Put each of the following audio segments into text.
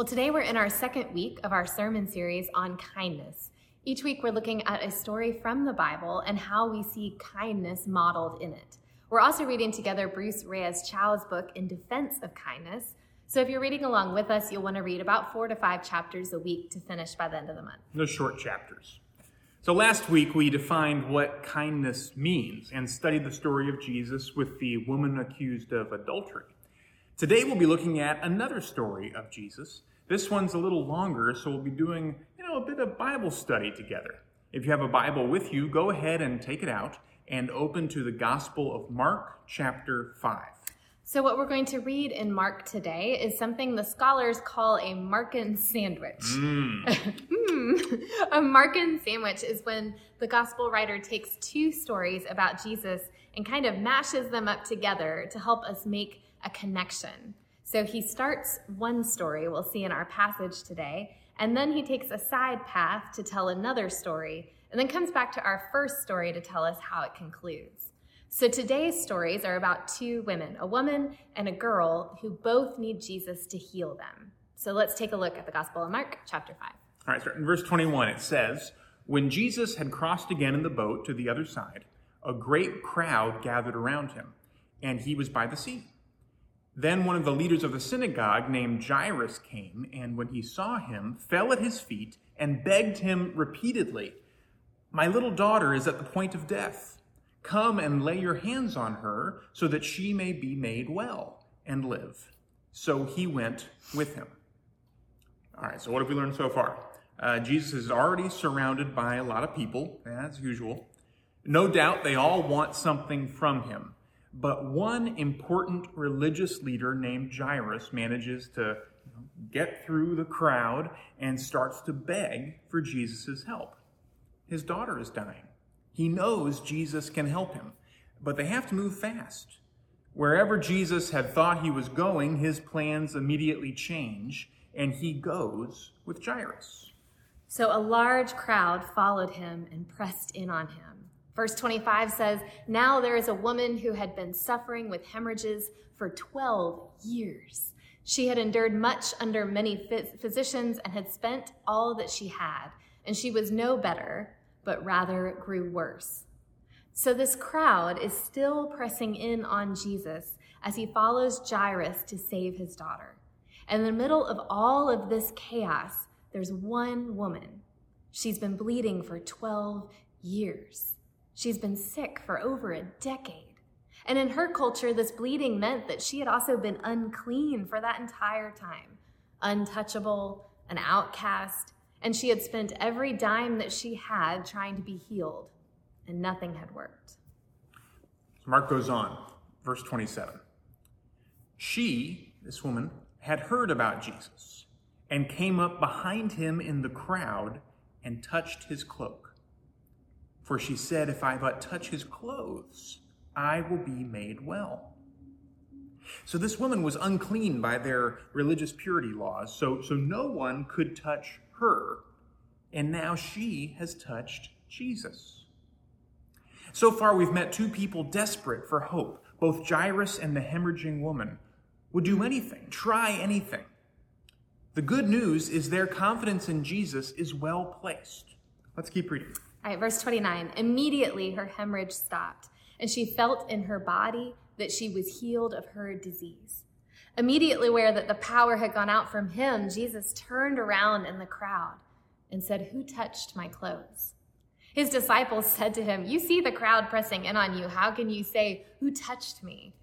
Well, today we're in our second week of our sermon series on kindness. Each week we're looking at a story from the Bible and how we see kindness modeled in it. We're also reading together Bruce Reyes Chow's book, In Defense of Kindness. So if you're reading along with us, you'll want to read about four to five chapters a week to finish by the end of the month. Those short chapters. So last week we defined what kindness means and studied the story of Jesus with the woman accused of adultery. Today we'll be looking at another story of Jesus this one's a little longer, so we'll be doing, you know, a bit of Bible study together. If you have a Bible with you, go ahead and take it out and open to the Gospel of Mark, chapter 5. So, what we're going to read in Mark today is something the scholars call a Markan sandwich. Mm. mm. A Markan sandwich is when the gospel writer takes two stories about Jesus and kind of mashes them up together to help us make a connection. So he starts one story we'll see in our passage today, and then he takes a side path to tell another story, and then comes back to our first story to tell us how it concludes. So today's stories are about two women, a woman and a girl, who both need Jesus to heal them. So let's take a look at the Gospel of Mark, chapter 5. All right, so in verse 21, it says, When Jesus had crossed again in the boat to the other side, a great crowd gathered around him, and he was by the sea. Then one of the leaders of the synagogue named Jairus came, and when he saw him, fell at his feet and begged him repeatedly, My little daughter is at the point of death. Come and lay your hands on her so that she may be made well and live. So he went with him. All right, so what have we learned so far? Uh, Jesus is already surrounded by a lot of people, as usual. No doubt they all want something from him. But one important religious leader named Jairus manages to get through the crowd and starts to beg for Jesus' help. His daughter is dying. He knows Jesus can help him, but they have to move fast. Wherever Jesus had thought he was going, his plans immediately change, and he goes with Jairus. So a large crowd followed him and pressed in on him. Verse 25 says, Now there is a woman who had been suffering with hemorrhages for 12 years. She had endured much under many physicians and had spent all that she had, and she was no better, but rather grew worse. So this crowd is still pressing in on Jesus as he follows Jairus to save his daughter. And in the middle of all of this chaos, there's one woman. She's been bleeding for 12 years. She's been sick for over a decade. And in her culture, this bleeding meant that she had also been unclean for that entire time, untouchable, an outcast, and she had spent every dime that she had trying to be healed, and nothing had worked. Mark goes on, verse 27. She, this woman, had heard about Jesus and came up behind him in the crowd and touched his cloak. For she said, If I but touch his clothes, I will be made well. So this woman was unclean by their religious purity laws, so, so no one could touch her. And now she has touched Jesus. So far, we've met two people desperate for hope. Both Jairus and the hemorrhaging woman would do anything, try anything. The good news is their confidence in Jesus is well placed. Let's keep reading. All right, verse 29. Immediately her hemorrhage stopped, and she felt in her body that she was healed of her disease. Immediately aware that the power had gone out from him, Jesus turned around in the crowd and said, Who touched my clothes? His disciples said to him, You see the crowd pressing in on you. How can you say, Who touched me?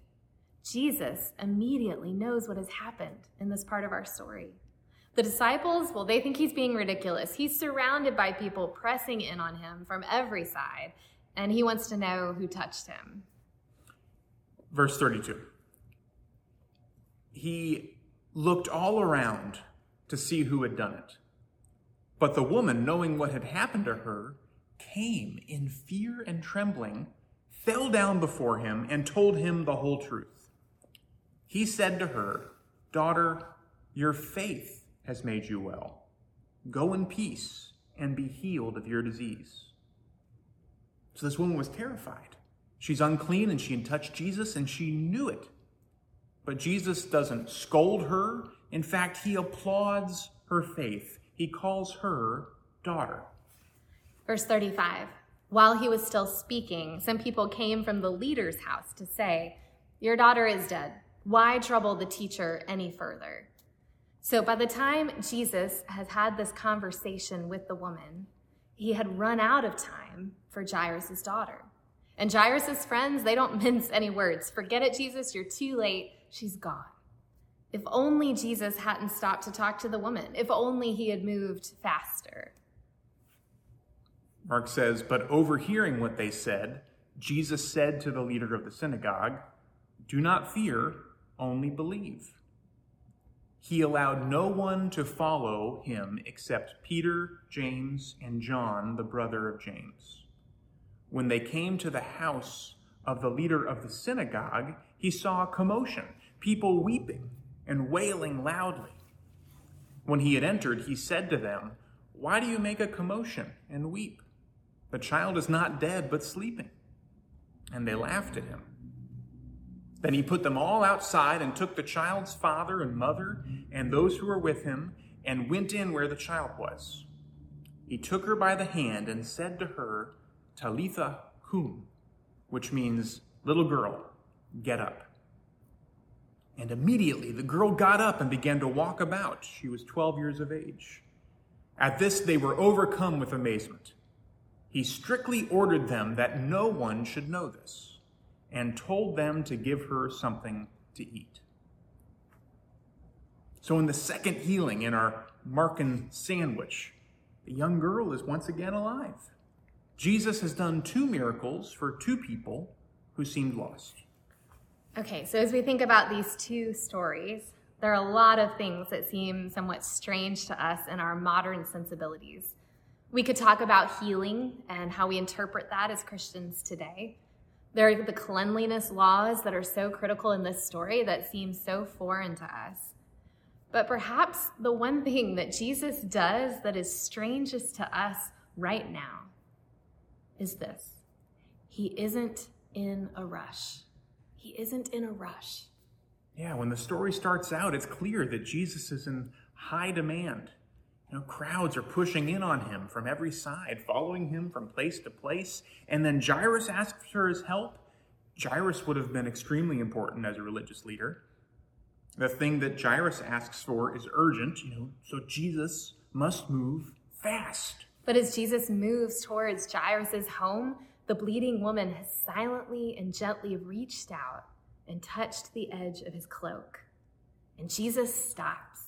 Jesus immediately knows what has happened in this part of our story. The disciples, well, they think he's being ridiculous. He's surrounded by people pressing in on him from every side, and he wants to know who touched him. Verse 32. He looked all around to see who had done it. But the woman, knowing what had happened to her, came in fear and trembling, fell down before him, and told him the whole truth. He said to her, Daughter, your faith has made you well. Go in peace and be healed of your disease. So this woman was terrified. She's unclean and she had touched Jesus and she knew it. But Jesus doesn't scold her, In fact, he applauds her faith. He calls her daughter. Verse 35 While he was still speaking, some people came from the leader's house to say, Your daughter is dead. Why trouble the teacher any further? So by the time Jesus has had this conversation with the woman, he had run out of time for Jairus' daughter. And Jairus' friends, they don't mince any words. Forget it, Jesus, you're too late. She's gone. If only Jesus hadn't stopped to talk to the woman. If only he had moved faster. Mark says, But overhearing what they said, Jesus said to the leader of the synagogue, Do not fear, only believe. He allowed no one to follow him except Peter, James, and John, the brother of James. When they came to the house of the leader of the synagogue, he saw a commotion, people weeping and wailing loudly. When he had entered, he said to them, Why do you make a commotion and weep? The child is not dead, but sleeping. And they laughed at him. Then he put them all outside and took the child's father and mother and those who were with him and went in where the child was. He took her by the hand and said to her, Talitha cum, which means, Little girl, get up. And immediately the girl got up and began to walk about. She was 12 years of age. At this, they were overcome with amazement. He strictly ordered them that no one should know this and told them to give her something to eat. So, in the second healing in our Markan sandwich, the young girl is once again alive. Jesus has done two miracles for two people who seemed lost. Okay, so as we think about these two stories, there are a lot of things that seem somewhat strange to us in our modern sensibilities. We could talk about healing and how we interpret that as Christians today. There are the cleanliness laws that are so critical in this story that seem so foreign to us. But perhaps the one thing that Jesus does that is strangest to us right now is this He isn't in a rush. He isn't in a rush. Yeah, when the story starts out, it's clear that Jesus is in high demand. You know, crowds are pushing in on him from every side, following him from place to place. And then Jairus asks for his help. Jairus would have been extremely important as a religious leader. The thing that Jairus asks for is urgent, you know, so Jesus must move fast. But as Jesus moves towards Jairus' home, the bleeding woman has silently and gently reached out and touched the edge of his cloak. And Jesus stops.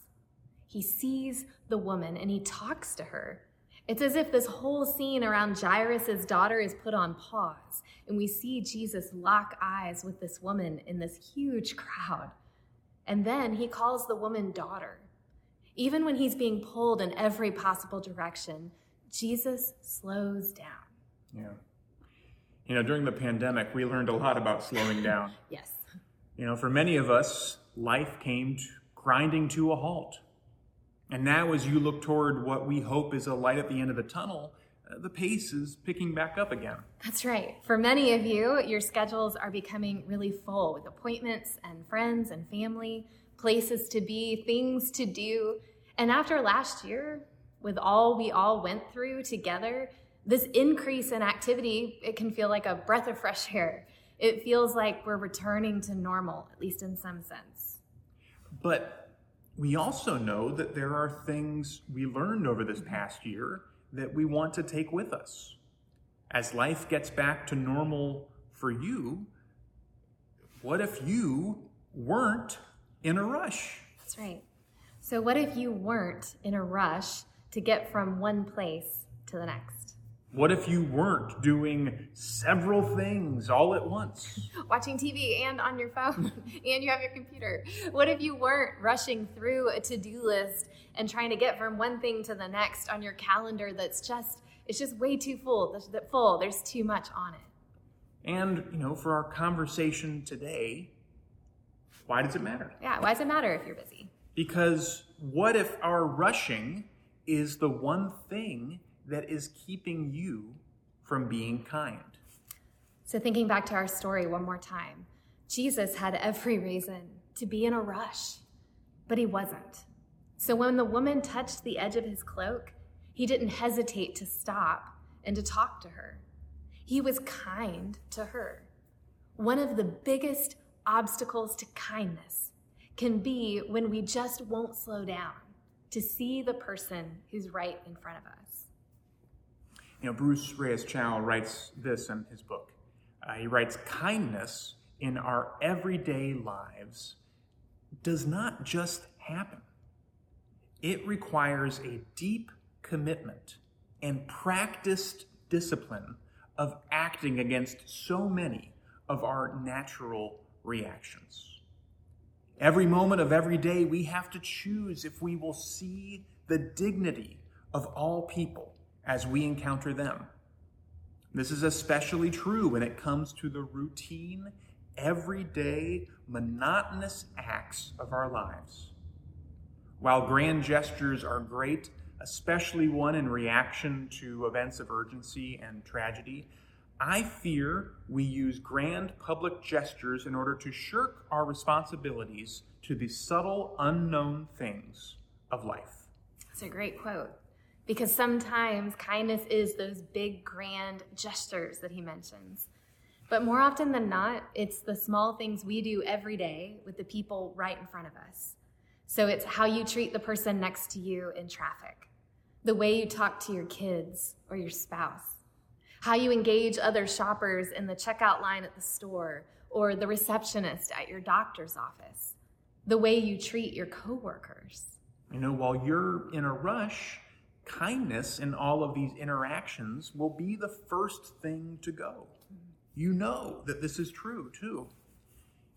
He sees the woman and he talks to her. It's as if this whole scene around Jairus' daughter is put on pause, and we see Jesus lock eyes with this woman in this huge crowd. And then he calls the woman daughter. Even when he's being pulled in every possible direction, Jesus slows down. Yeah. You know, during the pandemic, we learned a lot about slowing down. yes. You know, for many of us, life came to grinding to a halt. And now, as you look toward what we hope is a light at the end of the tunnel, the pace is picking back up again. That's right. For many of you, your schedules are becoming really full with appointments and friends and family, places to be, things to do. And after last year, with all we all went through together, this increase in activity, it can feel like a breath of fresh air. It feels like we're returning to normal, at least in some sense. But we also know that there are things we learned over this past year that we want to take with us. As life gets back to normal for you, what if you weren't in a rush? That's right. So, what if you weren't in a rush to get from one place to the next? What if you weren't doing several things all at once? Watching TV and on your phone, and you have your computer. What if you weren't rushing through a to do list and trying to get from one thing to the next on your calendar that's just, it's just way too full, That full, there's too much on it. And, you know, for our conversation today, why does it matter? Yeah, why does it matter if you're busy? Because what if our rushing is the one thing that is keeping you from being kind. So, thinking back to our story one more time, Jesus had every reason to be in a rush. But he wasn't. So when the woman touched the edge of his cloak, he didn't hesitate to stop and to talk to her. He was kind to her. One of the biggest obstacles to kindness can be when we just won't slow down to see the person who's right in front of us. You know, Bruce Reyes Chow writes this in his book. Uh, he writes, Kindness in our everyday lives does not just happen, it requires a deep commitment and practiced discipline of acting against so many of our natural reactions. Every moment of every day, we have to choose if we will see the dignity of all people as we encounter them. This is especially true when it comes to the routine, everyday, monotonous acts of our lives. While grand gestures are great, especially one in reaction to events of urgency and tragedy, I fear we use grand public gestures in order to shirk our responsibilities to the subtle, unknown things of life. That's a great quote. Because sometimes kindness is those big, grand gestures that he mentions. But more often than not, it's the small things we do every day with the people right in front of us. So it's how you treat the person next to you in traffic, the way you talk to your kids or your spouse, how you engage other shoppers in the checkout line at the store or the receptionist at your doctor's office, the way you treat your coworkers. You know, while you're in a rush, kindness in all of these interactions will be the first thing to go. You know that this is true too.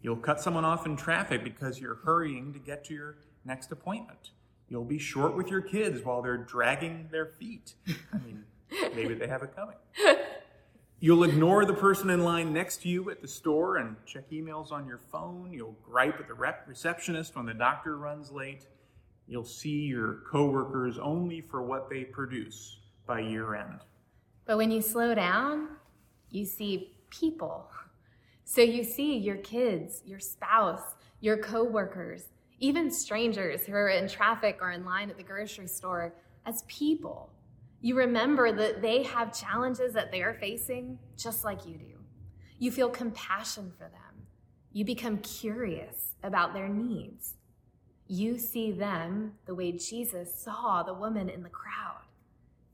You'll cut someone off in traffic because you're hurrying to get to your next appointment. You'll be short with your kids while they're dragging their feet. I mean, maybe they have it coming. You'll ignore the person in line next to you at the store and check emails on your phone. You'll gripe at the rep- receptionist when the doctor runs late. You'll see your coworkers only for what they produce by year end. But when you slow down, you see people. So you see your kids, your spouse, your coworkers, even strangers who are in traffic or in line at the grocery store as people. You remember that they have challenges that they are facing just like you do. You feel compassion for them. You become curious about their needs. You see them the way Jesus saw the woman in the crowd.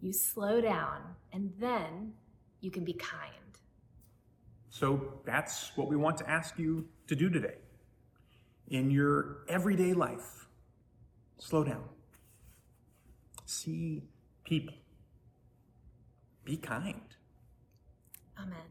You slow down, and then you can be kind. So that's what we want to ask you to do today. In your everyday life, slow down. See people. Be kind. Amen.